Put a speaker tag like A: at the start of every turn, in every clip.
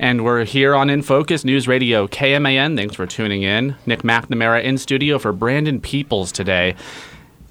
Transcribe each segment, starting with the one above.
A: And we're here on In Focus News Radio KMAN. Thanks for tuning in. Nick McNamara in studio for Brandon Peoples today.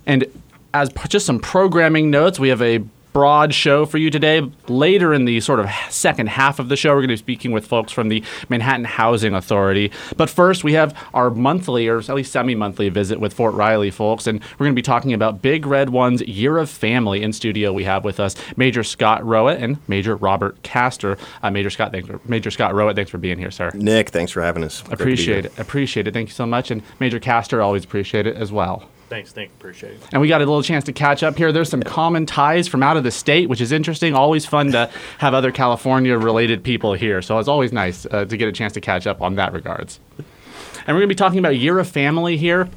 A: And as just some programming notes, we have a broad show for you today. Later in the sort of second half of the show, we're going to be speaking with folks from the Manhattan Housing Authority. But first, we have our monthly, or at least semi monthly, visit with Fort Riley folks. And we're going to be talking about Big Red One's Year of Family. In studio, we have with us Major Scott Roett and Major Robert Castor. Uh, Major Scott, thanks for, Major Scott Roett, thanks for being here, sir.
B: Nick, thanks for having us. Great to be
A: Appreciate it. Appreciate it. Thank you so much. And Major Castor, always appreciate it as well.
C: Thanks, Nick. Appreciate it.
A: And we got a little chance to catch up here. There's some common ties from out of the state, which is interesting. Always fun to have other California related people here. So it's always nice uh, to get a chance to catch up on that regards. And we're going to be talking about Year of Family here.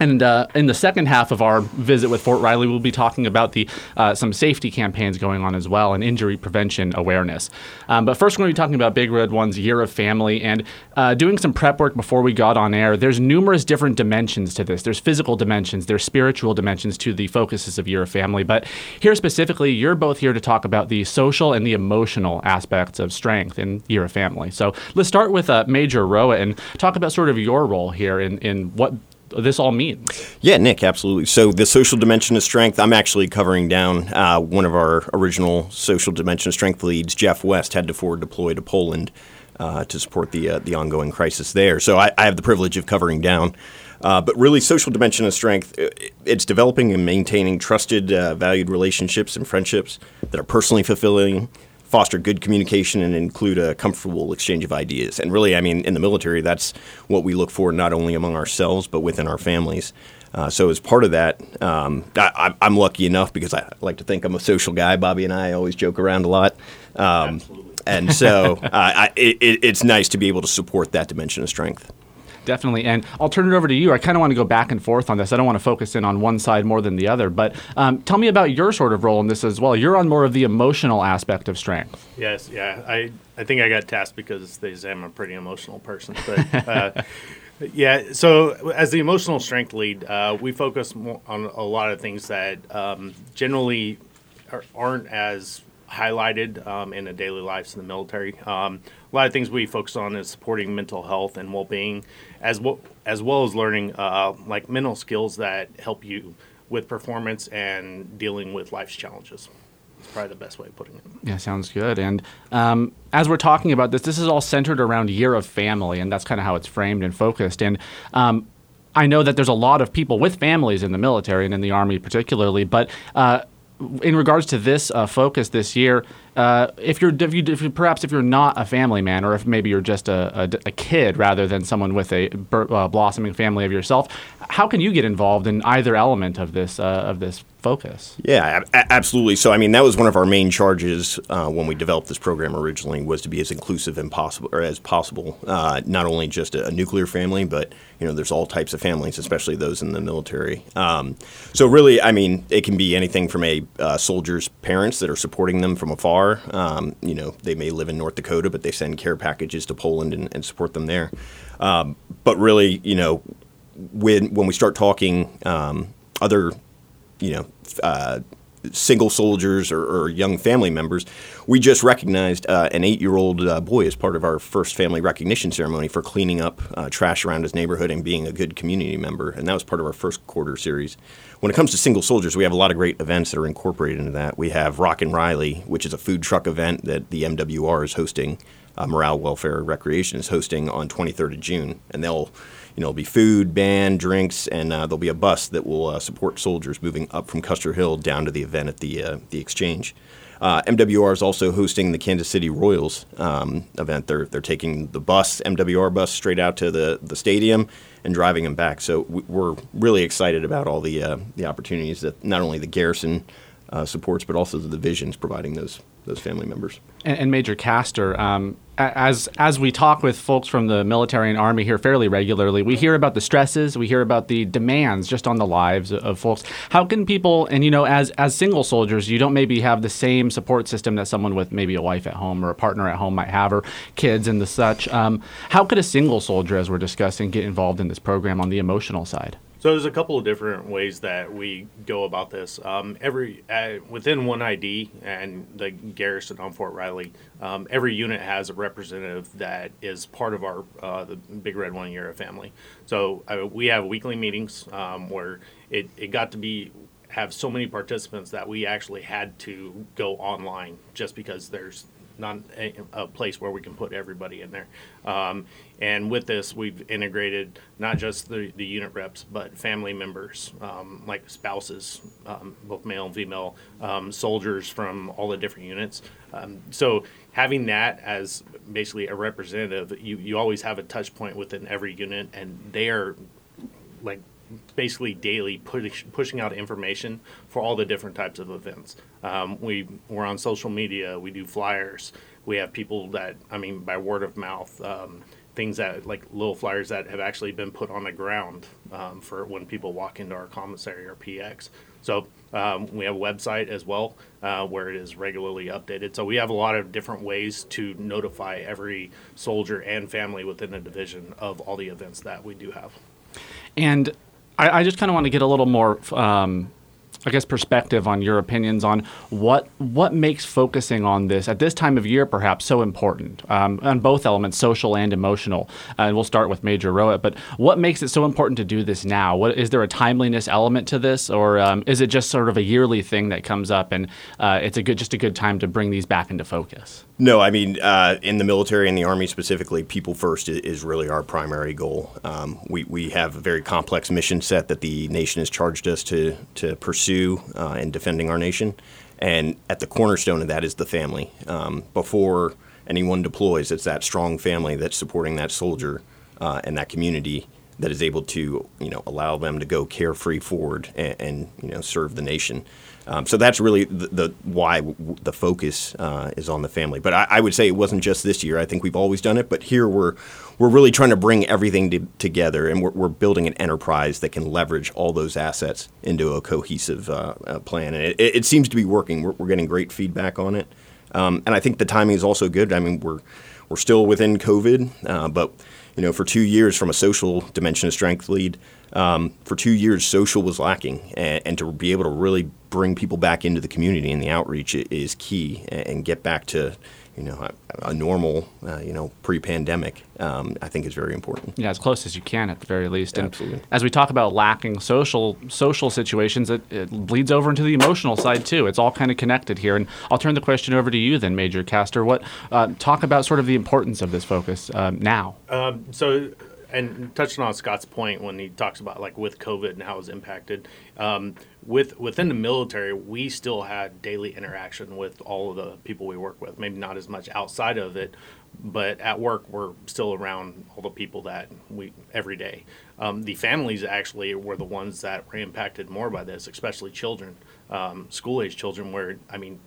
A: And uh, in the second half of our visit with Fort Riley, we'll be talking about the uh, some safety campaigns going on as well and injury prevention awareness. Um, but first, we're going to be talking about Big Red One's Year of Family and uh, doing some prep work before we got on air. There's numerous different dimensions to this. There's physical dimensions, there's spiritual dimensions to the focuses of Year of Family. But here specifically, you're both here to talk about the social and the emotional aspects of strength in Year of Family. So let's start with uh, Major Roett and talk about sort of your role here in, in what this all means.
B: Yeah, Nick, absolutely. So the social dimension of strength, I'm actually covering down uh, one of our original social dimension of strength leads. Jeff West had to forward deploy to Poland uh, to support the uh, the ongoing crisis there. So I, I have the privilege of covering down. Uh, but really, social dimension of strength, uh, it's developing and maintaining trusted, uh, valued relationships and friendships that are personally fulfilling, foster good communication, and include a comfortable exchange of ideas. And really, I mean, in the military, that's what we look for not only among ourselves, but within our families. Uh, so as part of that, um, I, I'm- I'm lucky enough because I like to think I'm a social guy. Bobby and I always joke around a lot. Um, and so uh, I, it- it's nice to be able to support that dimension of strength.
A: Definitely. And I'll turn it over to you. I kind of want to go back and forth on this. I don't want to focus in on one side more than the other. But um, tell me about your sort of role in this as well. You're on more of the emotional aspect of strength.
C: Yes, yeah. I, I think I got tasked because they say I'm a pretty emotional person. But uh, yeah, so as the emotional strength lead, uh, we focus on a lot of things that um, generally are, aren't as highlighted um, in the daily lives in the military. A lot of things we focus on is supporting mental health and well-being, as well as well as learning uh, like mental skills that help you with performance and dealing with life's challenges. It's probably the best way of putting it.
A: Yeah, sounds good. And um, as we're talking about this, this is all centered around Year of Family, and that's kind of how it's framed and focused. And um, I know that there's a lot of people with families in the military and in the Army particularly, but uh, in regards to this uh, focus this year, uh, if you're if you, if you, perhaps if you're not a family man, or if maybe you're just a, a, a kid rather than someone with a uh, blossoming family of yourself, how can you get involved in either element of this uh, of this focus?
B: Yeah, a- absolutely. So, I mean, that was one of our main charges uh, when we developed this program originally was to be as inclusive and possible, or as possible. Uh, not only just a, a nuclear family, but you know, there's all types of families, especially those in the military. Um, so, really, I mean, it can be anything from a uh, soldier's parents that are supporting them from afar. Um, you know, they may live in North Dakota, but they send care packages to Poland and, and support them there. Um, but really, you know, when when we start talking um, other you know, uh, single soldiers or, or young family members, we just recognized uh, an eight-year-old uh, boy as part of our first family recognition ceremony for cleaning up uh, trash around his neighborhood and being a good community member, and that was part of our first quarter series. When it comes to single soldiers, we have a lot of great events that are incorporated into that. We have Rock and Riley, which is a food truck event that the MWR is hosting. Uh, Morale, Welfare, Recreation is hosting on 23rd of June, and they'll you know, there'll be food, band, drinks, and uh, there'll be a bus that will uh, support soldiers moving up from Custer Hill down to the event at the uh, the exchange. Uh, MWR is also hosting the Kansas City Royals um, event. They're they're taking the bus, MWR bus, straight out to the, the stadium and driving them back. So we- we're really excited about all the uh, the opportunities that not only the garrison uh, supports, but also the divisions providing those those family members.
A: and, and Major Castor, um, as as we talk with folks from the military and army here fairly regularly, we hear about the stresses, we hear about the demands just on the lives of, folks. How can people, and you know, as as single soldiers, you don't maybe have the same support system that someone with maybe a wife at home or a partner at home might have, or kids and the such. Um, how could a single soldier, as we're discussing, get involved in this program on the emotional side?
C: So there's a couple of different ways that we go about this. Um, every uh, within one ID and the garrison on Fort Riley, um, every unit has a representative that is part of our uh, the Big Red One Year family. So uh, we have weekly meetings um, where it, it got to be have so many participants that we actually had to go online just because there's not a, a place where we can put everybody in there. Um, and with this, we've integrated not just the, the unit reps, but family members, um, like spouses, um, both male and female, um, soldiers from all the different units. Um, so having that as basically a representative, you, you always have a touch point within every unit, and they are like basically daily push, pushing out information for all the different types of events. Um, we we're on social media. We do flyers. We have people that I mean by word of mouth. Um, things that like little flyers that have actually been put on the ground um, for when people walk into our commissary or PX. So um, we have a website as well uh, where it is regularly updated. So we have a lot of different ways to notify every soldier and family within a division of all the events that we do have.
A: And I, I just kind of want to get a little more, um, I guess, perspective on your opinions on what what makes focusing on this at this time of year perhaps so important um, on both elements, social and emotional. Uh, and we'll start with Major Roett. But what makes it so important to do this now? What is there a timeliness element to this, or um, is it just sort of a yearly thing that comes up and uh, it's a good just a good time to bring these back into focus?
B: No, I mean, uh, in the military and the Army specifically, people first is, really our primary goal. Um, we, we have a very complex mission set that the nation has charged us to, to pursue uh, in defending our nation. And at the cornerstone of that is the family. Um, before anyone deploys, it's that strong family that's supporting that soldier uh, and that community that is able to, you know, allow them to go carefree forward and, and you know, serve the nation. Um, so that's really the, the why w- the focus uh, is on the family. But I, I, would say it wasn't just this year. I think we've always done it, but here we're we're really trying to bring everything to, together, and we're, we're, building an enterprise that can leverage all those assets into a cohesive uh, uh, plan. And it, it, seems to be working. We're, we're getting great feedback on it, um, and I think the timing is also good. I mean, we're we're still within COVID, uh, but you know, for two years from a social dimension of strength lead, um, for two years, social was lacking, and, and, to be able to really bring people back into the community and the outreach is key, and get back to you know a, a normal uh, you know pre-pandemic. Um, I think is very important.
A: Yeah, as close as you can at the very least.
B: And Absolutely.
A: As we talk about lacking social social situations, it, it bleeds over into the emotional side too. It's all kind of connected here. And I'll turn the question over to you then, Major Castor. What uh, talk about sort of the importance of this focus um, now?
C: Um, so and touching on Scott's point when he talks about like with COVID and how it's impacted, um, with within the military, we still had daily interaction with all of the people we work with. Maybe not as much outside of it, but at work we're still around all the people that we every day. Um, the families actually were the ones that were impacted more by this, especially children, um, school age children. Where I mean,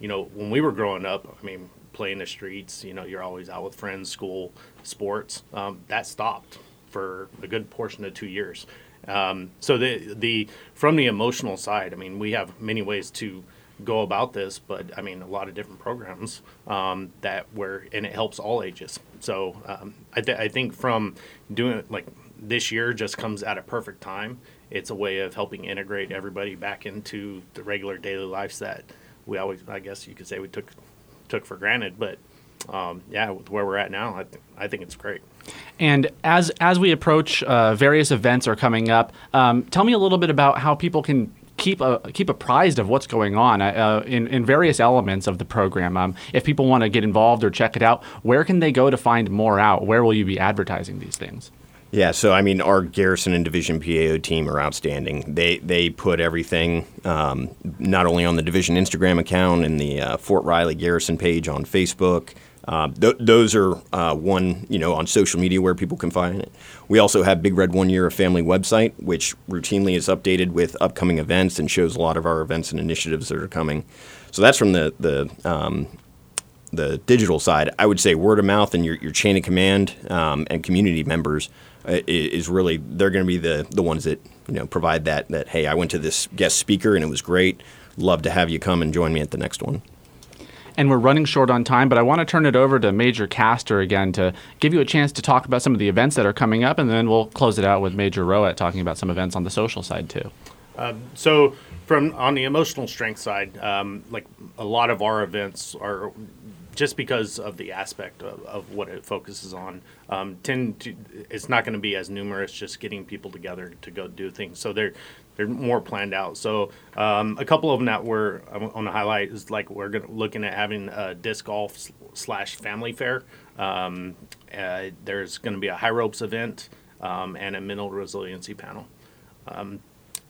C: you know, when we were growing up, I mean, playing the streets, you know, you're always out with friends, school, sports. Um, that stopped for a good portion of two years. Um, so the the from the emotional side, I mean, we have many ways to go about this, but I mean, a lot of different programs um, that where and it helps all ages. So um, I, th- I think from doing it like this year just comes at a perfect time. It's a way of helping integrate everybody back into the regular daily lives that we always, I guess you could say, we took took for granted. But um, yeah, with where we're at now, I, th- I think it's great.
A: And as as we approach, uh, various events are coming up. Um, tell me a little bit about how people can keep a, keep apprised of what's going on uh, in, in various elements of the program. Um, if people want to get involved or check it out, where can they go to find more out? Where will you be advertising these things?
B: Yeah, so I mean, our Garrison and Division PAO team are outstanding. They they put everything um, not only on the Division Instagram account and the uh, Fort Riley Garrison page on Facebook. Uh, th- those are uh, one, you know, on social media where people can find it. We also have Big Red One Year of Family website, which routinely is updated with upcoming events and shows a lot of our events and initiatives that are coming. So that's from the the um, the digital side. I would say word of mouth and your, your chain of command um, and community members uh, is really they're going to be the the ones that you know provide that that hey I went to this guest speaker and it was great. Love to have you come and join me at the next one.
A: And we're running short on time, but I want to turn it over to Major Castor again to give you a chance to talk about some of the events that are coming up, and then we'll close it out with Major Roett talking about some events on the social side too.
C: So, from on the emotional strength side, um, like a lot of our events are just because of the aspect of, of what it focuses on. Um, tend to, it's not going to be as numerous, just getting people together to go do things. So they're they're more planned out. So um, a couple of them that we're want to highlight is like we're gonna, looking at having a disc golf slash family fair. Um, uh, there's going to be a high ropes event um, and a mental resiliency panel.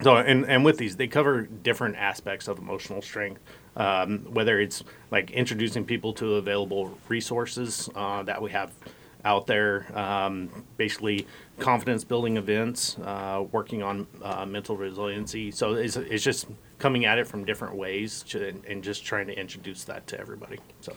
C: So, and, and with these, they cover different aspects of emotional strength, um, whether it's like introducing people to available resources uh, that we have out there, um, basically confidence building events, uh, working on uh, mental resiliency. So it's, it's just coming at it from different ways to, and just trying to introduce that to everybody. So.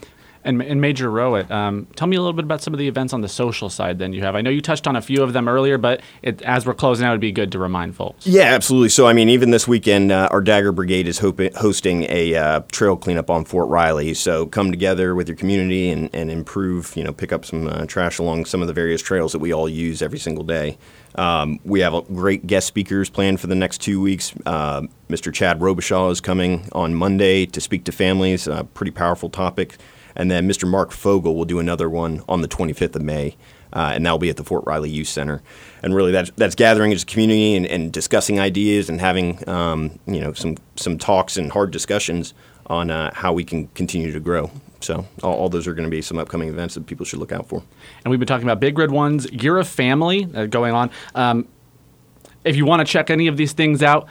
A: And, and Major Roett, um, tell me a little bit about some of the events on the social side. Then you have. I know you touched on a few of them earlier, but it, as we're closing out, it'd be good to remind folks.
B: Yeah, absolutely. So, I mean, even this weekend, uh, our Dagger Brigade is hop- hosting a uh, trail cleanup on Fort Riley. So, come together with your community and, and improve, you know, pick up some uh, trash along some of the various trails that we all use every single day. Um, we have a great guest speakers planned for the next two weeks. Uh, Mr. Chad Robichaux is coming on Monday to speak to families, a pretty powerful topic. And then Mr. Mark Fogel will do another one on the 25th of May, uh, and that'll be at the Fort Riley Youth Center. And really, that's that's gathering as a community and, and discussing ideas and having um, you know some some talks and hard discussions on uh, how we can continue to grow. So all, all those are going to be some upcoming events that people should look out for.
A: And we've been talking about Big Red One's Year of Family uh, going on. Um, if you want to check any of these things out,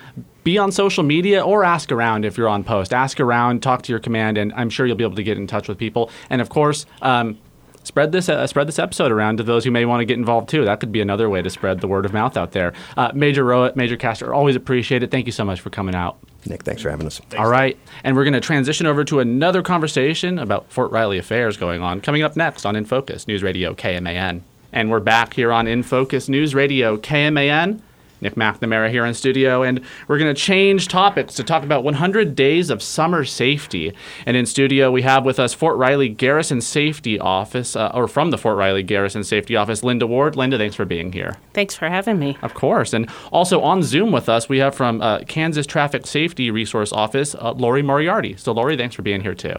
A: be on social media or ask around if you're on post. Ask around, talk to your command, and I'm sure you'll be able to get in touch with people. And of course, um, spread this uh, spread this episode around to those who may want to get involved too. That could be another way to spread the word of mouth out there. Uh, Major Roett, Major Castor, always appreciate it. Thank you so much for coming out.
B: Nick, thanks for having us.
A: All right, and we're going to transition over to another conversation about Fort Riley affairs going on coming up next on In Focus News Radio KMAN. And we're back here on In Focus News Radio KMAN. Nick McNamara here in studio, and we're going to change topics to talk about 100 days of summer safety. And in studio, we have with us Fort Riley Garrison Safety Office, uh, or from the Fort Riley Garrison Safety Office, Linda Ward. Linda, thanks for being here.
D: Thanks for having me.
A: Of course. And also on Zoom with us, we have from uh, Kansas Traffic Safety Resource Office, uh, Lori Moriarty. So, Lori, thanks for being here too.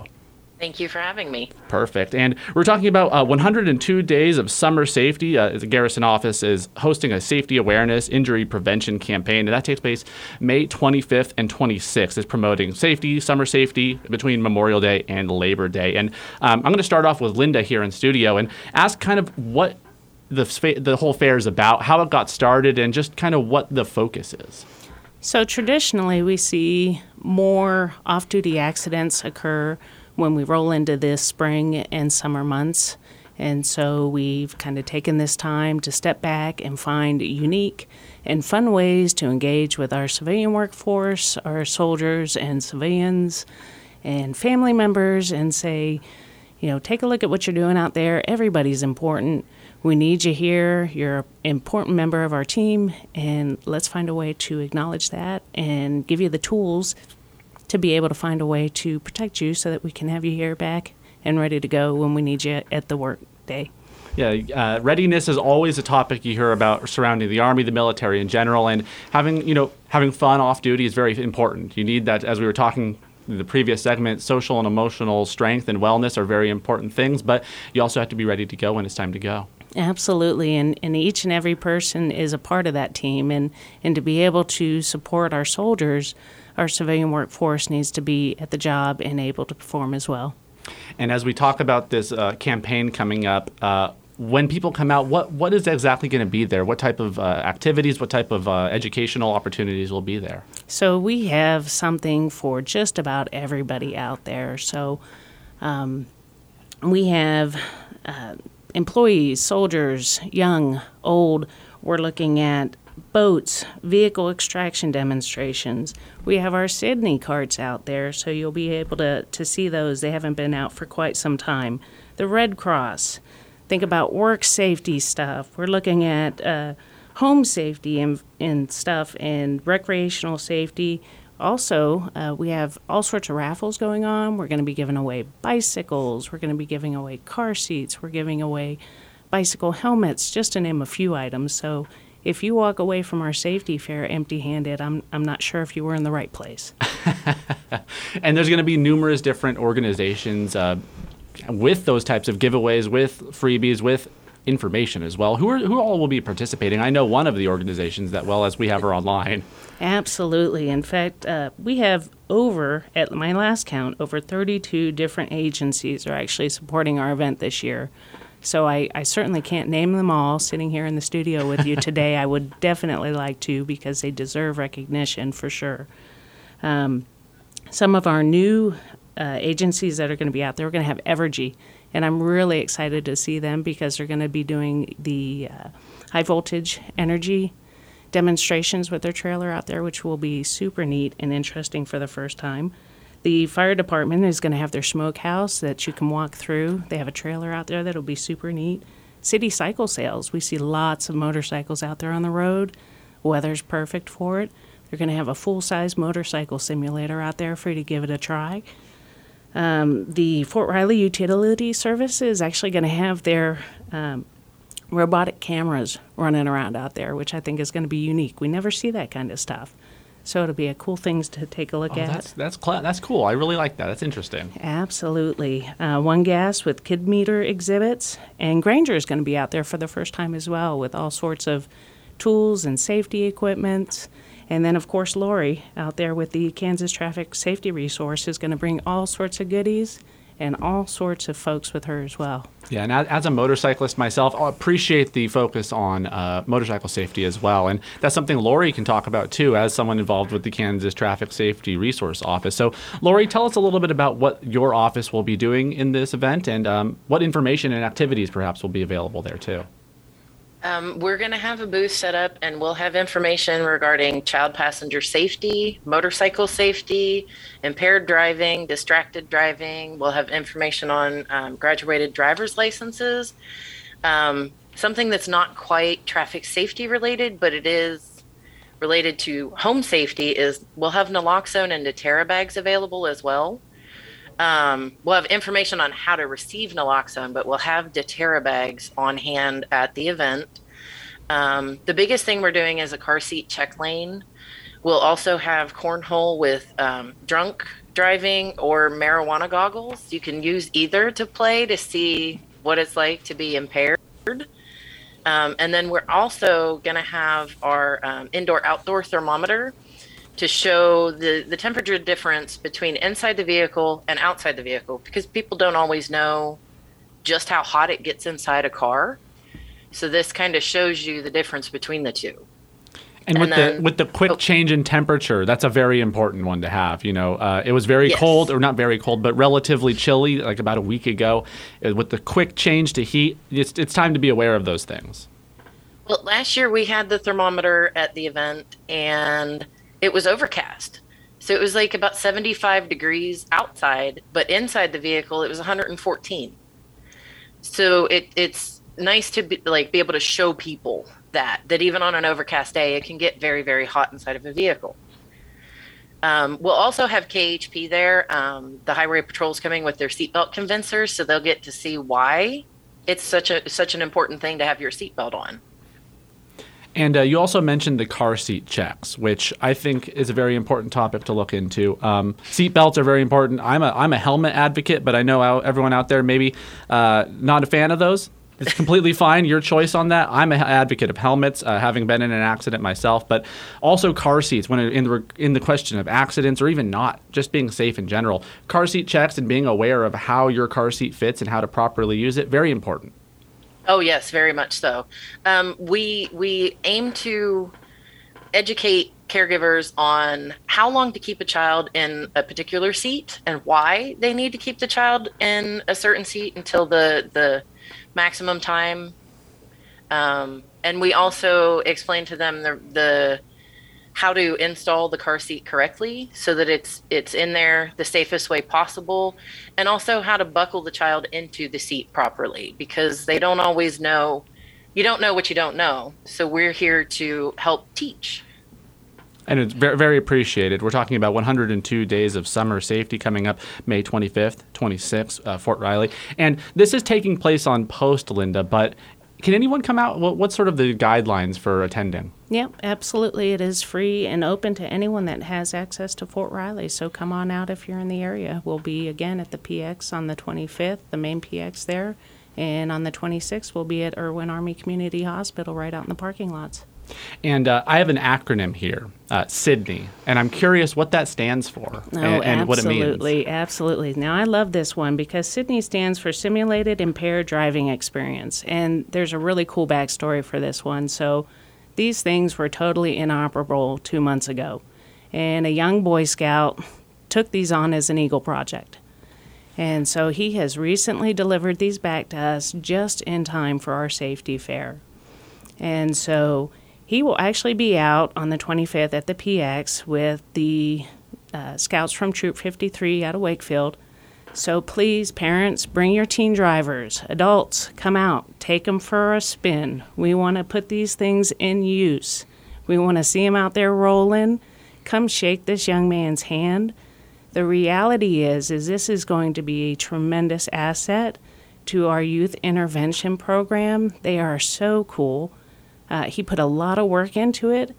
E: Thank you for having me.
A: Perfect. And we're talking about uh, 102 days of summer safety. Uh, the Garrison office is hosting a safety awareness injury prevention campaign, and that takes place May 25th and 26th. It's promoting safety, summer safety between Memorial Day and Labor Day. And um, I'm going to start off with Linda here in studio and ask kind of what the the whole fair is about, how it got started, and just kind of what the focus is.
D: So, traditionally, we see more off duty accidents occur when we roll into this spring and summer months. And so, we've kind of taken this time to step back and find unique and fun ways to engage with our civilian workforce, our soldiers and civilians, and family members, and say, you know, take a look at what you're doing out there. Everybody's important. We need you here. You're an important member of our team, and let's find a way to acknowledge that and give you the tools to be able to find a way to protect you so that we can have you here back and ready to go when we need you at the work day.
A: Yeah, uh, readiness is always a topic you hear about surrounding the army, the military in general, and having you know having fun off duty is very important. You need that, as we were talking in the previous segment. Social and emotional strength and wellness are very important things, but you also have to be ready to go when it's time to go.
D: Absolutely, and, and each and every person is a part of that team, and, and to be able to support our soldiers, our civilian workforce needs to be at the job and able to perform as well.
A: And as we talk about this uh, campaign coming up, uh, when people come out, what what is exactly going to be there? What type of uh, activities, what type of uh, educational opportunities will be there?
D: So we have something for just about everybody out there. So um, we have uh, employees, soldiers, young, old. We're looking at boats, vehicle extraction demonstrations. We have our SIDNE carts out there, so you'll be able to, to see those. They haven't been out for quite some time. The Red Cross. Think about work safety stuff. We're looking at uh, home safety and, and stuff and recreational safety. Also, uh, we have all sorts of raffles going on. We're going to be giving away bicycles. We're going to be giving away car seats. We're giving away bicycle helmets, just to name a few items. So if you walk away from our safety fair empty handed, I'm, I'm not sure if you were in the right place.
A: and there's going to be numerous different organizations uh, with those types of giveaways, with freebies, with information as well. Who are who all will be participating? I know one of the organizations that well as we have her online.
D: Absolutely. In fact, uh, we have over at my last count over 32 different agencies are actually supporting our event this year. So I, I certainly can't name them all sitting here in the studio with you today. I would definitely like to because they deserve recognition for sure. Um, some of our new uh, agencies that are going to be out there, we're going to have Evergy, and I'm really excited to see them because they're going to be doing the uh, high voltage energy demonstrations with their trailer out there, which will be super neat and interesting for the first time. The fire department is going to have their smokehouse that you can walk through. They have a trailer out there that'll be super neat. City cycle sales. We see lots of motorcycles out there on the road. Weather's perfect for it. They're going to have a full size motorcycle simulator out there for you to give it a try. Um, the Fort Riley Utility Service is actually going to have their um, robotic cameras running around out there, which I think is going to be unique. We never see that kind of stuff. So it'll be a cool thing to take a look
A: oh,
D: at.
A: That's that's cl- that's cool. I really like that. That's interesting.
D: Absolutely. Uh, One Gas with Kid Meter exhibits, and Grainger is going to be out there for the first time as well with all sorts of tools and safety equipment. And then, of course, Lori out there with the Kansas Traffic Safety Resource is going to bring all sorts of goodies and all sorts of folks with her as well.
A: Yeah, and as a motorcyclist myself, I appreciate the focus on uh, motorcycle safety as well. And that's something Lori can talk about too, as someone involved with the Kansas Traffic Safety Resource Office. So, Lori, tell us a little bit about what your office will be doing in this event and um, what information and activities perhaps will be available there too.
E: Um, we're going to have a booth set up and we'll have information regarding child passenger safety, motorcycle safety, impaired driving, distracted driving. We'll have information on um, graduated driver's licenses. Um, something that's not quite traffic safety related, but it is related to home safety is we'll have naloxone and Deterra bags available as well. Um, we'll have information on how to receive naloxone, but we'll have Deterra bags on hand at the event. Um, the biggest thing we're doing is a car seat check lane. We'll also have cornhole with um, drunk driving or marijuana goggles. You can use either to play to see what it's like to be impaired. Um, and then we're also going to have our um, indoor outdoor thermometer to show the, the temperature difference between inside the vehicle and outside the vehicle because people don't always know just how hot it gets inside a car. So this kind of shows you the difference between the two.
A: And, and with then, the with the quick oh, change in temperature, that's a very important one to have. You know, uh, it was very yes. cold, or not very cold, but relatively chilly, like about a week ago. Uh, with the quick change to heat, it's it's time to be aware of those things.
E: Well, last year we had the thermometer at the event, and it was overcast. So it was like about 75 degrees outside, but inside the vehicle it was 114. So it it's nice to be like be able to show people that that even on an overcast day it can get very very hot inside of a vehicle. Um, we'll also have KHP there. Um, the highway patrols coming with their seatbelt convincers, so they'll get to see why it's such a such an important thing to have your seatbelt on.
A: And uh, you also mentioned the car seat checks, which I think is a very important topic to look into. Um, seat belts are very important. I'm a I'm a helmet advocate, but I know everyone out there maybe uh, not a fan of those. It's completely fine. Your choice on that. I'm an advocate of helmets, uh, having been in an accident myself, but also car seats. When in the in the question of accidents or even not, just being safe in general, car seat checks and being aware of how your car seat fits and how to properly use it very important.
E: Oh yes, very much so. Um, we we aim to educate caregivers on how long to keep a child in a particular seat and why they need to keep the child in a certain seat until the the maximum time. Um, and we also explain to them the the how to install the car seat correctly so that it's it's in there the safest way possible and also how to buckle the child into the seat properly because they don't always know you don't know what you don't know so we're here to help teach
A: And it's very, appreciated. We're talking about 102 days of summer safety coming up May 25th, 26th, uh, Fort Riley. And this is taking place on post, Linda, but can anyone come out? What, what's sort of the guidelines for attending?
D: Yep, absolutely. It is free and open to anyone that has access to Fort Riley. So come on out if you're in the area. We'll be again at the PX on the 25th, the main PX there. And on the 26th, we'll be at Irwin Army Community Hospital right out in the parking lots.
A: And uh, I have an acronym here, uh, SIDNE, and I'm curious what that stands for
D: Oh,
A: and, and what it means.
D: absolutely, absolutely. Now, I love this one because SIDNE stands for Simulated Impaired Driving Experience, and there's a really cool backstory for this one. So, these things were totally inoperable two months ago, and a young Boy Scout took these on as an Eagle project. And so he has recently delivered these back to us just in time for our safety fair. And so he will actually be out on the 25th at the PX with the uh, scouts from Troop 53 out of Wakefield. So please, parents, bring your teen drivers. Adults, come out, take them for a spin. We want to put these things in use. We want to see them out there rolling. Come shake this young man's hand. The reality is, is this is going to be a tremendous asset to our youth intervention program. They are so cool. Uh, he put a lot of work into it,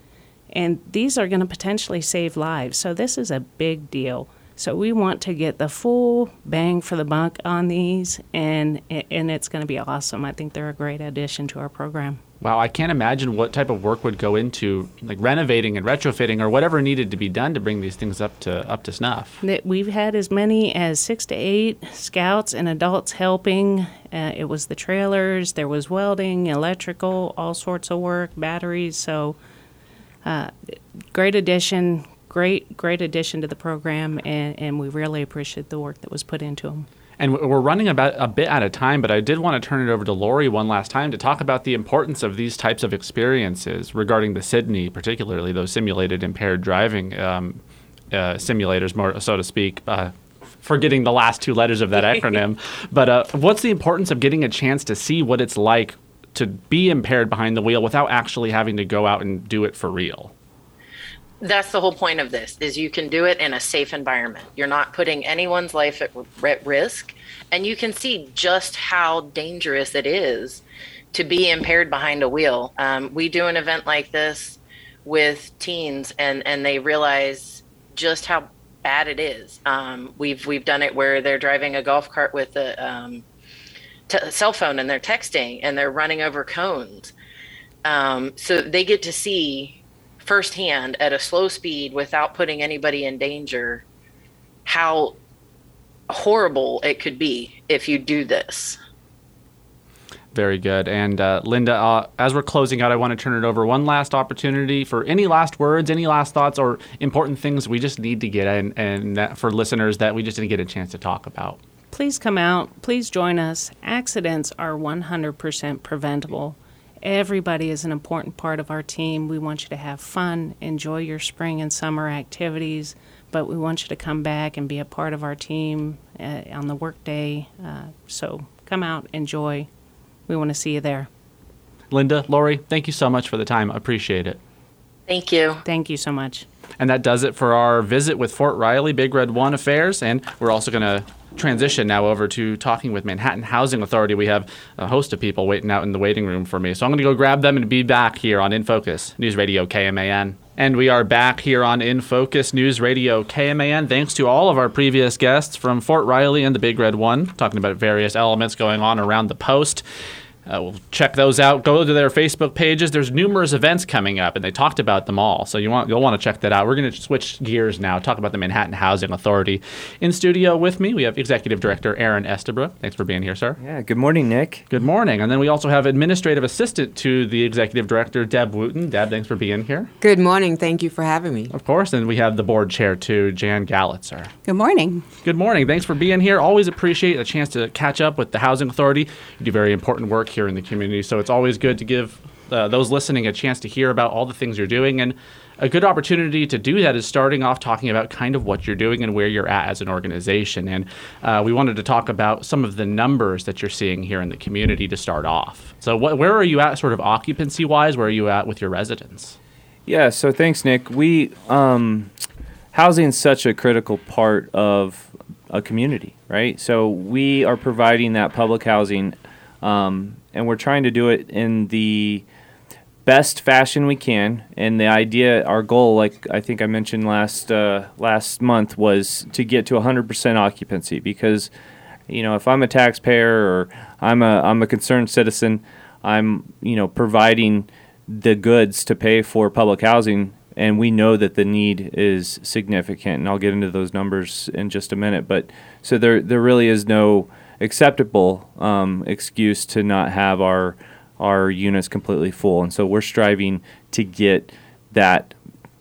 D: and these are going to potentially save lives. So this is a big deal. So we want to get the full bang for the buck on these, and and it's going to be awesome. I think they're a great addition to our program.
A: Wow, I can't imagine what type of work would go into like renovating and retrofitting or whatever needed to be done to bring these things up to up to snuff.
D: That we've had as many as six to eight scouts and adults helping. Uh, it was the trailers, there was welding, electrical, all sorts of work, batteries. So, uh, great addition, great great addition to the program, and, and we really appreciate the work that was put into them.
A: And we're running about a bit out of time, but I did want to turn it over to Lori one last time to talk about the importance of these types of experiences regarding the SIDNE, particularly those simulated impaired driving um, uh, simulators, more so to speak. Uh, forgetting the last two letters of that acronym, but uh, what's the importance of getting a chance to see what it's like to be impaired behind the wheel without actually having to go out and do it for real?
E: That's the whole point of this is you can do it in a safe environment. You're not putting anyone's life at, at risk. And you can see just how dangerous it is to be impaired behind a wheel. Um, we do an event like this with teens and and they realize just how bad it is. Um, we've we've done it where they're driving a golf cart with a um, t- cell phone and they're texting and they're running over cones. Um, so they get to see firsthand at a slow speed without putting anybody in danger how horrible it could be if you do this.
A: Very good. And uh, Linda, uh, as we're closing out, I want to turn it over one last opportunity for any last words, any last thoughts, or important things we just need to get in, and that for listeners that we just didn't get a chance to talk about.
D: Please come out. Please join us. Accidents are 100% preventable. Everybody is an important part of our team. We want you to have fun, enjoy your spring and summer activities, but we want you to come back and be a part of our team uh, on the workday. Uh, so come out, enjoy. We want to see you there.
A: Linda, Lori, thank you so much for the time. I appreciate it.
E: Thank you.
D: Thank you so much.
A: And that does it for our visit with Fort Riley Big Red 1 affairs. And we're also going to transition now over to talking with Manhattan Housing Authority. We have a host of people waiting out in the waiting room for me. So I'm going to go grab them and be back here on In Focus, News Radio KMAN. And we are back here on In Focus News Radio KMAN. Thanks to all of our previous guests from Fort Riley and the Big Red One, talking about various elements going on around the post. Uh, we'll check those out. Go to their Facebook pages. There's numerous events coming up, and they talked about them all. So you want you'll want to check that out. We're going to switch gears now. Talk about the Manhattan Housing Authority. In studio with me, we have Executive Director Aaron Estabrook. Thanks for being here, sir.
F: Yeah. Good morning, Nick.
A: Good morning. And then we also have Administrative Assistant to the Executive Director, Deb Wooten. Deb, thanks for being here.
G: Good morning. Thank you for having me.
A: Of course. And we have the Board Chair too, Jan Galitzer.
H: Good morning.
A: Good morning. Thanks for being here. Always appreciate a chance to catch up with the Housing Authority. You do very important work here in the community, so it's always good to give uh, those listening a chance to hear about all the things you're doing. And a good opportunity to do that is starting off talking about kind of what you're doing and where you're at as an organization. And uh, we wanted to talk about some of the numbers that you're seeing here in the community to start off. So, where are you at, sort of occupancy wise? Where are you at with your residents?
F: Yeah, so thanks, Nick. We um, housing is such a critical part of a community, right? So we are providing that public housing, um, and we're trying to do it in the best fashion we can. And the idea, our goal, like I think I mentioned last uh, last month, was to get to 100% occupancy because, you know, if I'm a taxpayer or I'm a I'm a concerned citizen, I'm you know providing the goods to pay for public housing and we know that the need is significant and I'll get into those numbers in just a minute but so there there really is no acceptable um, excuse to not have our our units completely full. And so we're striving to get that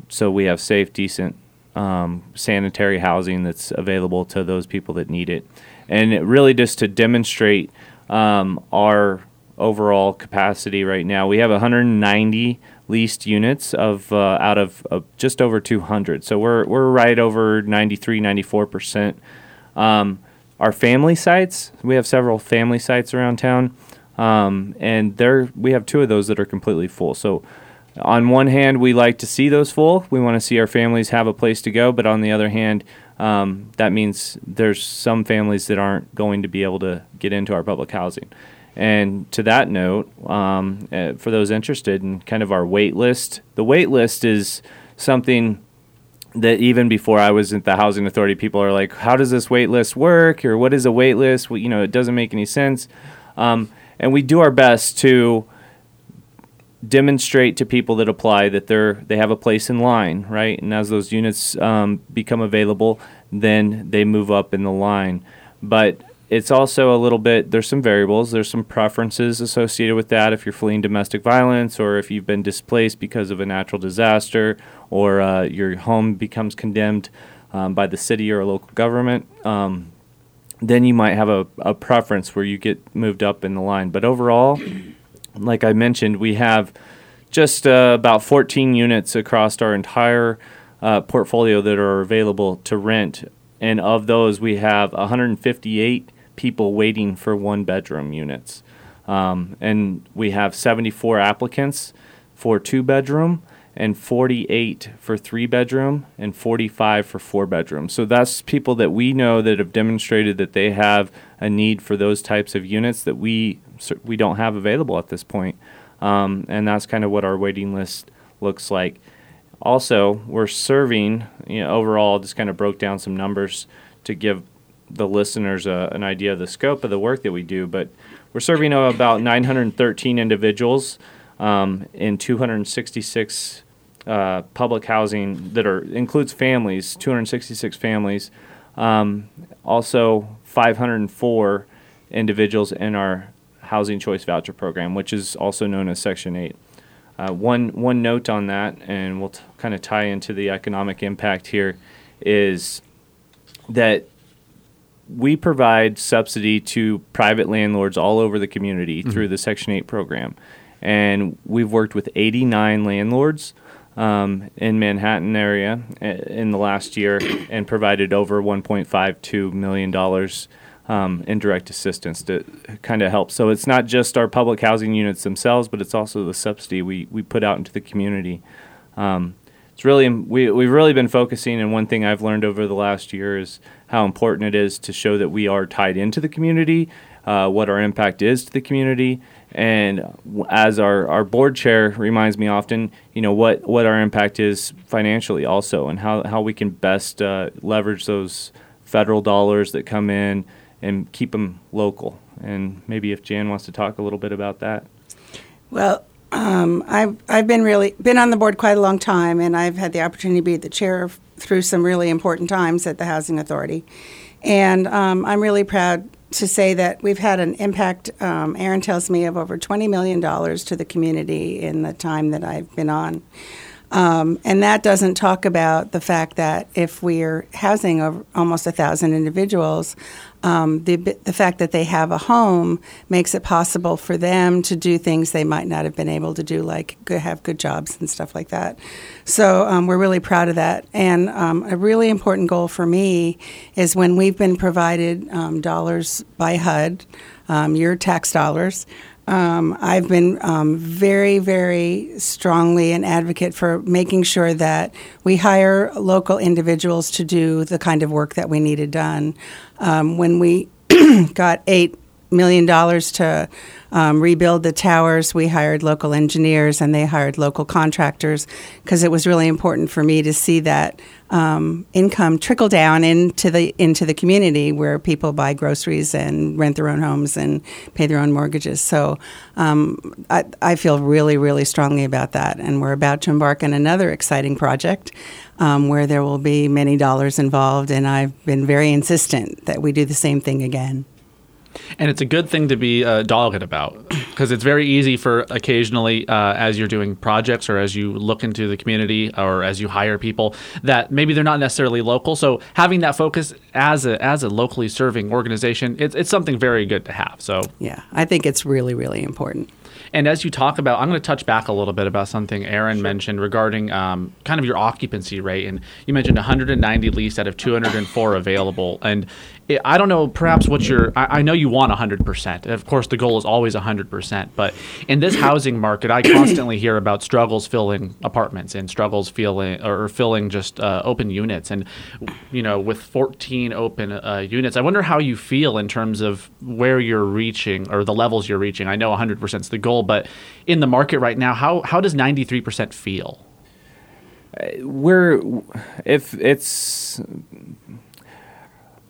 F: so we have safe, decent, um, sanitary housing that's available to those people that need it. And it really just to demonstrate um, our overall capacity right now, we have 190 leased units of uh, out of, just over 200. So we're, we're right over 93, 94 percent. Um, our family sites, we have several family sites around town. Um, and there we have two of those that are completely full. So on one hand, we like to see those full. We want to see our families have a place to go. But on the other hand, um, that means there's some families that aren't going to be able to get into our public housing. And to that note, um, uh, for those interested in kind of our wait list, the wait list is something that even before I was at the housing authority, people are like, "How does this wait list work?" or "What is a wait list?" Well, you know, it doesn't make any sense. Um, and we do our best to demonstrate to people that apply that they're they have a place in line, right? And as those units um, become available, then they move up in the line. But it's also a little bit there's some variables there's some preferences associated with that if you're fleeing domestic violence or if you've been displaced because of a natural disaster or uh, your home becomes condemned um, by the city or local government um, then you might have a, a preference where you get moved up in the line. But overall, like I mentioned, we have just uh, about 14 units across our entire uh, portfolio that are available to rent. And of those, we have 158 people waiting for one bedroom units. Um, and we have 74 applicants for two bedroom and 48 for three bedroom and 45 for four bedroom. So that's people that we know that have demonstrated that they have a need for those types of units that we we don't have available at this point. Um, and that's kind of what our waiting list looks like. Also, we're serving, you know, overall, just kind of broke down some numbers to give the listeners a, an idea of the scope of the work that we do. But we're serving about 913 individuals um, in 266 uh, public housing that are includes families, 266 families, um, also 504 individuals in our housing choice voucher program, which is also known as Section 8. Uh, one one note on that, and we'll t- kind of tie into the economic impact here, is that we provide subsidy to private landlords all over the community mm-hmm. through the Section 8 program. And we've worked with 89 landlords um, in Manhattan area in the last year and provided over 1.52 million dollars um, in direct assistance to kind of help. So it's not just our public housing units themselves, but it's also the subsidy we, we put out into the community. Um, it's really we we've really been focusing, and one thing I've learned over the last year is how important it is to show that we are tied into the community, uh, what our impact is to the community, and as our, our board chair reminds me often, you know, what, what our impact is financially also and how, how we can best uh, leverage those federal dollars that come in and keep them local. And maybe if Jan wants to talk a little bit about that.
H: Well, um, I've, I've been really been on the board quite a long time, and I've had the opportunity to be the chair through some really important times at the Housing Authority. And um, I'm really proud to say that we've had an impact, um, Aaron tells me, of over $20 million to the community in the time that I've been on. Um, and that doesn't talk about the fact that if we're housing almost a thousand individuals, um, the the fact that they have a home makes it possible for them to do things they might not have been able to do, like have good jobs and stuff like that. So um, we're really proud of that. And um, a really important goal for me is when we've been provided um, dollars by HUD, um, your tax dollars um, I've been um, very, very strongly an advocate for making sure that we hire local individuals to do the kind of work that we needed done. Um, when we got eight million dollars to um, rebuild the towers. We hired local engineers and they hired local contractors because it was really important for me to see that um, income trickle down into the into the community where people buy groceries and rent their own homes and pay their own mortgages. So um, I, I feel really, really strongly about that, and we're about to embark on another exciting project. Um, where there will be many dollars involved, and I've been very insistent that we do the same thing again.
A: And it's a good thing to be uh, dogged about because it's very easy for occasionally, uh, as you're doing projects or as you look into the community or as you hire people, that maybe they're not necessarily local. So having that focus as a as a locally serving organization, it's, it's something very good to have. So
H: yeah, I think it's really really important.
A: And as you talk about, I'm going to touch back a little bit about something Aaron sure. mentioned regarding um, kind of your occupancy rate. And you mentioned 190 leased out of 204 available. And I don't know, perhaps what your, I, I, know you want 100%. Of course, the goal is always 100%. But in this housing market, I constantly hear about struggles filling apartments and struggles filling or filling just uh, open units. And, you know, with 14 open uh, units, I wonder how you feel in terms of where you're reaching or the levels you're reaching. I know 100% is the goal, but in the market right now, how, how does 93% feel?
F: Uh, we're, if it's,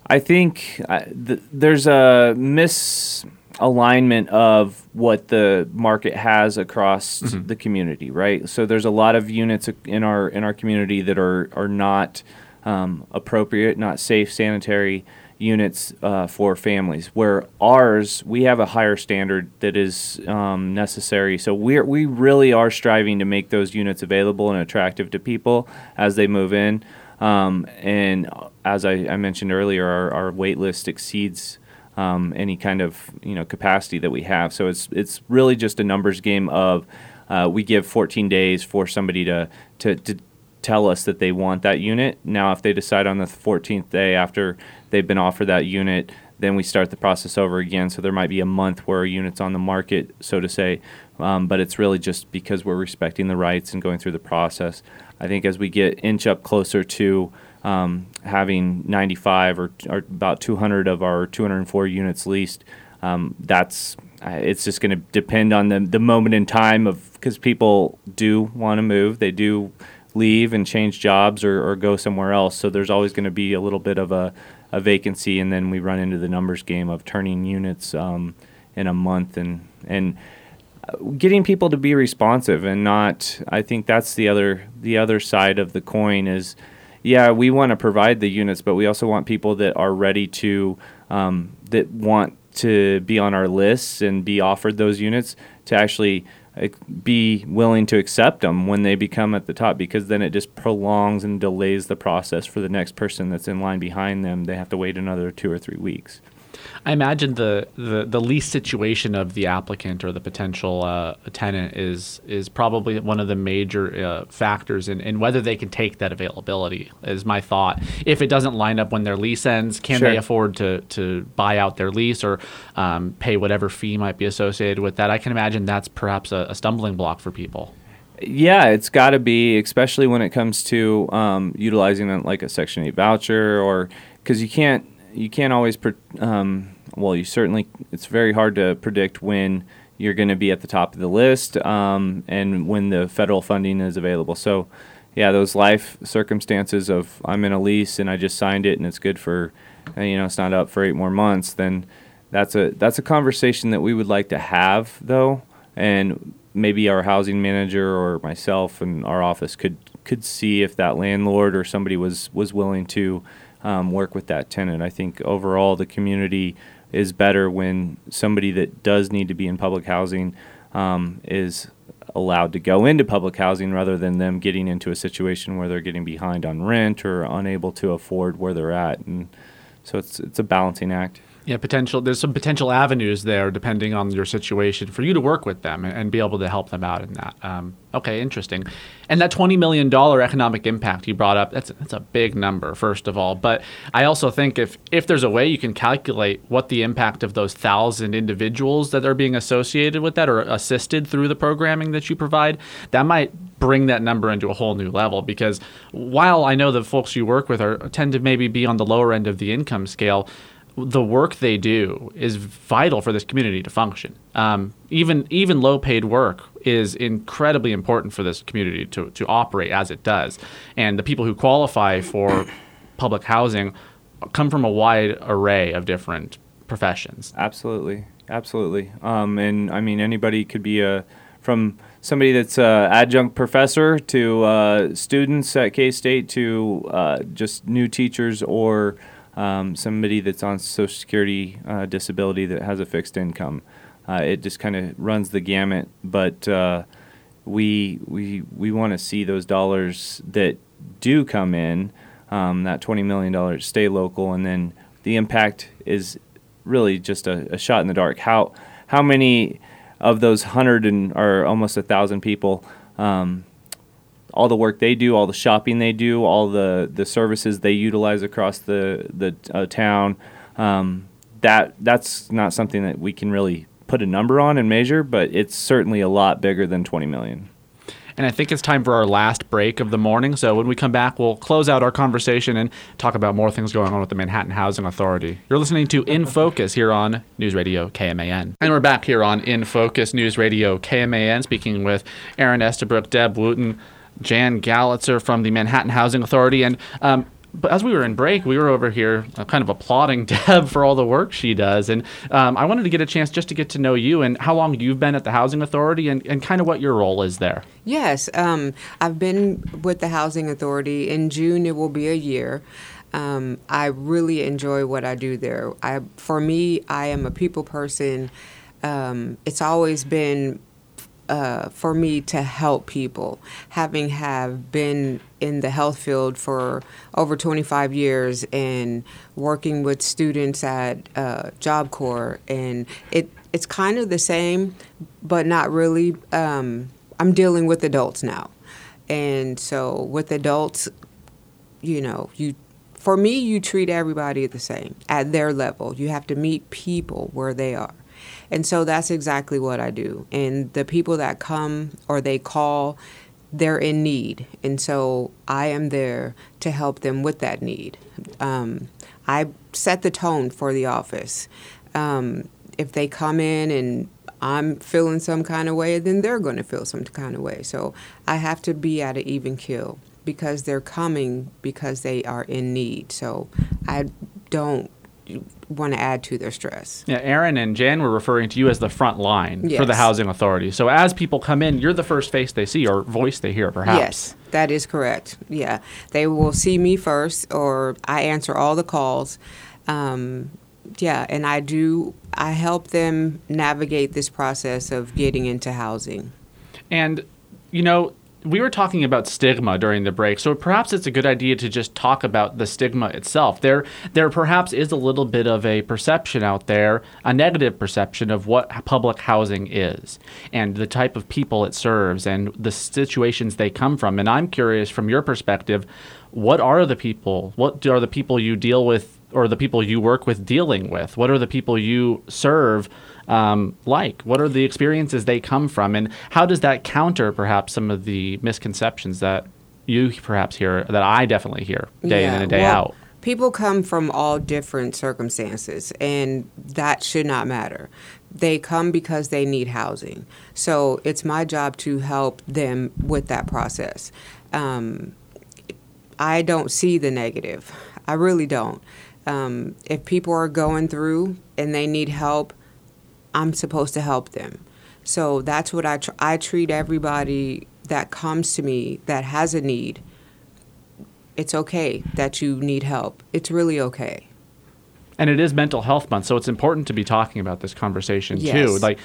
F: I think uh, th- there's a misalignment of what the market has across mm-hmm. the community, right? So there's a lot of units in our in our community that are are not um, appropriate, not safe, sanitary units uh, for families. Where ours, we have a higher standard that is um, necessary. So we we really are striving to make those units available and attractive to people as they move in. Um, and as I, I, mentioned earlier, our, our wait list exceeds um, any kind of you know capacity that we have. So it's it's really just a numbers game of uh, we give 14 days for somebody to, to to tell us that they want that unit. Now, if they decide on the 14th day after they've been offered that unit, then we start the process over again. So there might be a month where a unit's on the market, so to say, um, but it's really just because we're respecting the rights and going through the process. I think as we get inch up closer to um, having 95 or, or, about 200 of our 204 units leased, um, that's uh, it's just going to depend on the the moment in time of because people do want to move, they do leave and change jobs or, or go somewhere else. So there's always going to be a little bit of a, a, vacancy, and then we run into the numbers game of turning units um, in a month and and getting people to be responsive and not i think that's the other the other side of the coin is yeah we want to provide the units but we also want people that are ready to um, that want to be on our lists and be offered those units to actually be willing to accept them when they become at the top because then it just prolongs and delays the process for the next person that's in line behind them. They have to wait another two or three weeks
A: I imagine the, the, the lease situation of the applicant or the potential uh, tenant is is probably one of the major uh, factors in, in whether they can take that availability. Is my thought. If it doesn't line up when their lease ends, can sure. they afford to to buy out their lease or um, pay whatever fee might be associated with that? I can imagine that's perhaps a, a stumbling block for people.
F: Yeah, it's got to be, especially when it comes to um, utilizing like a Section Eight voucher, or because you can't you can't always, um, well, you certainly, it's very hard to predict when you're going to be at the top of the list um, and when the federal funding is available. So, yeah, those life circumstances of I'm in a lease and I just signed it and it's good for, uh, you know, it's not up for eight more months, then that's a that's a conversation that we would like to have though, and maybe our housing manager or myself and our office could could see if that landlord or somebody was was willing to um, work with that tenant. I think overall the community is better when somebody that does need to be in public housing um, is allowed to go into public housing rather than them getting into a situation where they're getting behind on rent or unable to afford where they're at. And so it's it's a balancing act.
A: Yeah, potential. There's some potential avenues there, depending on your situation, for you to work with them and, be able to help them out in that. Um, okay, interesting. And that twenty million dollar economic impact you brought up, that's that's a big number, first of all. But I also think if if there's a way you can calculate what the impact of those thousand individuals that are being associated with that or assisted through the programming that you provide, that might bring that number into a whole new level. Because while I know the folks you work with are tend to maybe be on the lower end of the income scale the work they do is vital for this community to function. Um, even even low paid work is incredibly important for this community to, to operate as it does. And the people who qualify for public housing come from a wide array of different professions.
F: Absolutely, absolutely. Um, and I mean, anybody could be a from somebody that's a adjunct professor to uh, students at K State to uh, just new teachers or um, somebody that's on Social Security uh, disability that has a fixed income. Uh, it just kind of runs the gamut, but uh, we we we want to see those dollars that do come in, um, that twenty million dollars, stay local, and then the impact is really just a, a shot in the dark. How how many of those hundred and or almost a thousand people um, all the work they do, all the shopping they do, all the, the services they utilize across the the uh, town. Um, that that's not something that we can really put a number on and measure, but it's certainly a lot bigger than 20 million.
A: And I think it's time for our last break of the morning. So when we come back, we'll close out our conversation and talk about more things going on with the Manhattan Housing Authority. You're listening to In Focus here on News Radio KMAN. And we're back here on In Focus News Radio KMAN, speaking with Aaron Estabrook, Deb Wooten, Jan Galitzer from the Manhattan Housing Authority. And um, but as we were in break, we were over here uh, kind of applauding Deb for all the work she does. And um, I wanted to get a chance just to get to know you and how long you've been at the Housing Authority and, and kind of what your role is there.
G: Yes, um, I've been with the Housing Authority. In June, it will be a year. Um, I really enjoy what I do there. I, for me, I am a people person. Um, it's always been uh, for me to help people, having have been in the health field for over 25 years and working with students at uh, Job Corps, and it it's kind of the same, but not really. Um, I'm dealing with adults now, and so with adults, you know, you for me, you treat everybody the same at their level. You have to meet people where they are. And so that's exactly what I do. And the people that come or they call, they're in need. And so I am there to help them with that need. Um, I set the tone for the office. Um, if they come in and I'm feeling some kind of way, then they're going to feel some kind of way. So I have to be at an even kill because they're coming because they are in need. So I don't want to add to their stress.
A: Yeah, Aaron and Jan were referring to you as the front line yes. for the housing authority. So as people come in, you're the first face they see or voice they hear, perhaps.
G: Yes, that is correct. Yeah, they will see me first, or I answer all the calls. Um, yeah, and I do. I help them navigate this process of getting into housing.
A: And you know, we were talking about stigma during the break, so perhaps it's a good idea to just talk about the stigma itself. There, there perhaps is a little bit of a perception out there, a negative perception of what public housing is and the type of people it serves and the situations they come from. And I'm curious, from your perspective, what are the people? What are the people you deal with, or the people you work with dealing with? What are the people you serve? Um, like? What are the experiences they come from, and how does that counter perhaps some of the misconceptions that you perhaps hear that I definitely hear day yeah, in and day well, out?
G: People come from all different circumstances, and that should not matter. They come because they need housing. So it's my job to help them with that process. Um, I don't see the negative. I really don't. Um, if people are going through and they need help, I'm supposed to help them. So that's what I tr- I treat everybody that comes to me that has a need. It's okay that you need help. It's really okay.
A: And it is mental health month, so it's important to be talking about this conversation yes. too. Like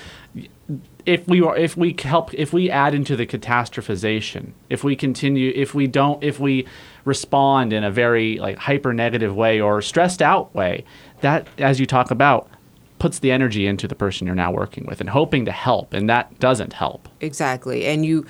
A: if we are, if we help if we add into the catastrophization, if we continue if we don't if we respond in a very like hyper negative way or stressed out way, that, as you talk about, puts the energy into the person you're now working with and hoping to help, and that doesn't help.
G: Exactly. And you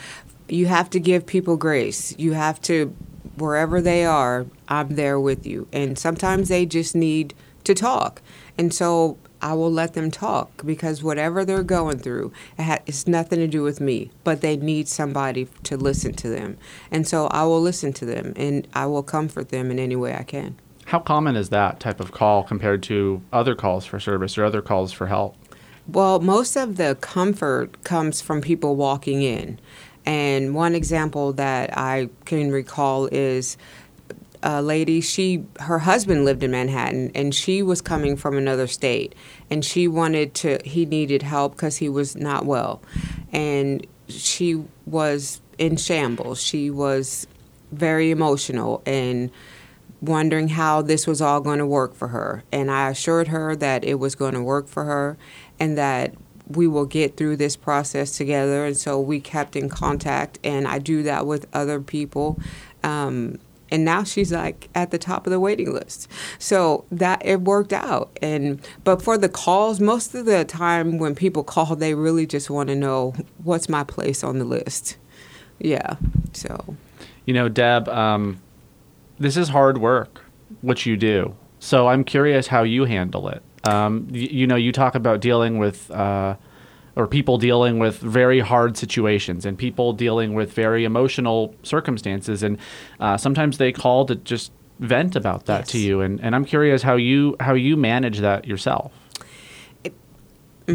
G: you have to give people grace. You have to wherever they are, I'm there with you. And sometimes they just need to talk. And so I will let them talk because whatever they're going through, it ha- it's nothing to do with me, but they need somebody to listen to them. And so I will listen to them and I will comfort them in any way I can.
A: How common is that type of call compared to other calls for service or other calls for help?
G: Well, most of the comfort comes from people walking in. And one example that I can recall is a lady, she her husband lived in Manhattan and she was coming from another state and she wanted to he needed help cuz he was not well. And she was in shambles. She was very emotional and wondering how this was all going to work for her. And I assured her that it was going to work for her and that we will get through this process together. And so we kept in contact, and I do that with other people. Um, and now she's like at the top of the waiting list. So that it worked out. And but for the calls, most of the time when people call, they really just want to know what's my place on the list. Yeah. So.
A: You know, Deb, um, this is hard work, what you do. So I'm curious how you handle it. Um, you, you know, you talk about dealing with, uh, or people dealing with very hard situations and people dealing with very emotional circumstances. And uh, sometimes they call to just vent about that to you. And, and I'm curious how you, how you manage that yourself.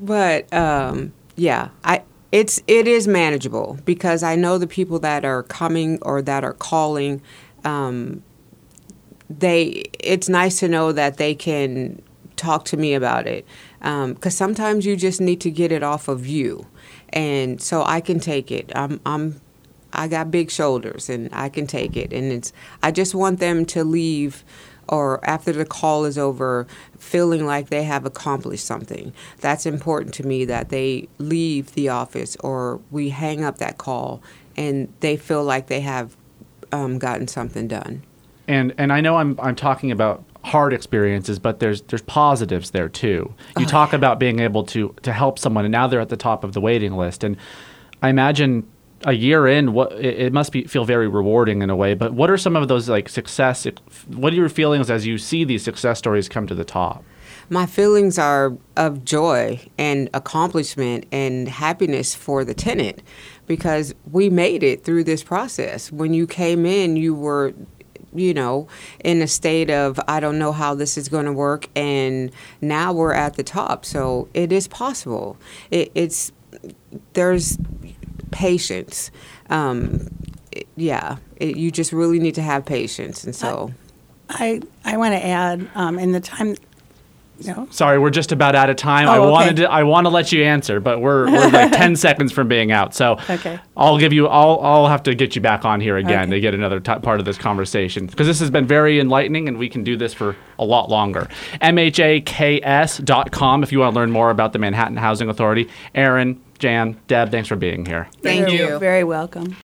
G: But um, yeah, I it's it is manageable because I know the people that are coming or that are calling. Um, they it's nice to know that they can talk to me about it because sometimes you just need to get it off of you, and so I can take it. I'm I'm I got big shoulders and I can take it, and it's I just want them to leave or after the call is over feeling like they have accomplished something. That's important to me that they leave the office or we hang up that call and they feel like they have um, gotten something done.
A: and and I know I'm I'm talking about hard experiences, but there's there's positives there too. You talk about being able to to help someone, and now they're at the top of the waiting list. And I imagine a year in, what it, must be feel very rewarding in a way. But what are some of those like success? What are your feelings as you see these success stories come to the top?
G: My feelings are of joy and accomplishment and happiness for the tenant because we made it through this process. When you came in, you were you know, in a state of I don't know how this is going to work, and now we're at the top. So it is possible. It, it's there's patience. Um, it- yeah, it, you just really need to have patience, and so.
H: I, I want to add, um, in the time, no,
A: Sorry, we're just about out of time. I
H: Oh, okay.
A: wanted to, I want to let you answer, but we're, we're like ten seconds from being out. So
H: Okay.
A: I'll give you. I'll I'll have to get you back on here again
H: Okay.
A: to get another t- part of this conversation because this has been very enlightening and we can do this for a lot longer. MHAKS.com if you want to learn more about the Manhattan Housing Authority. Aaron, Jan, Deb, thanks for being here.
G: Thank
H: you're
G: you.
H: Very welcome.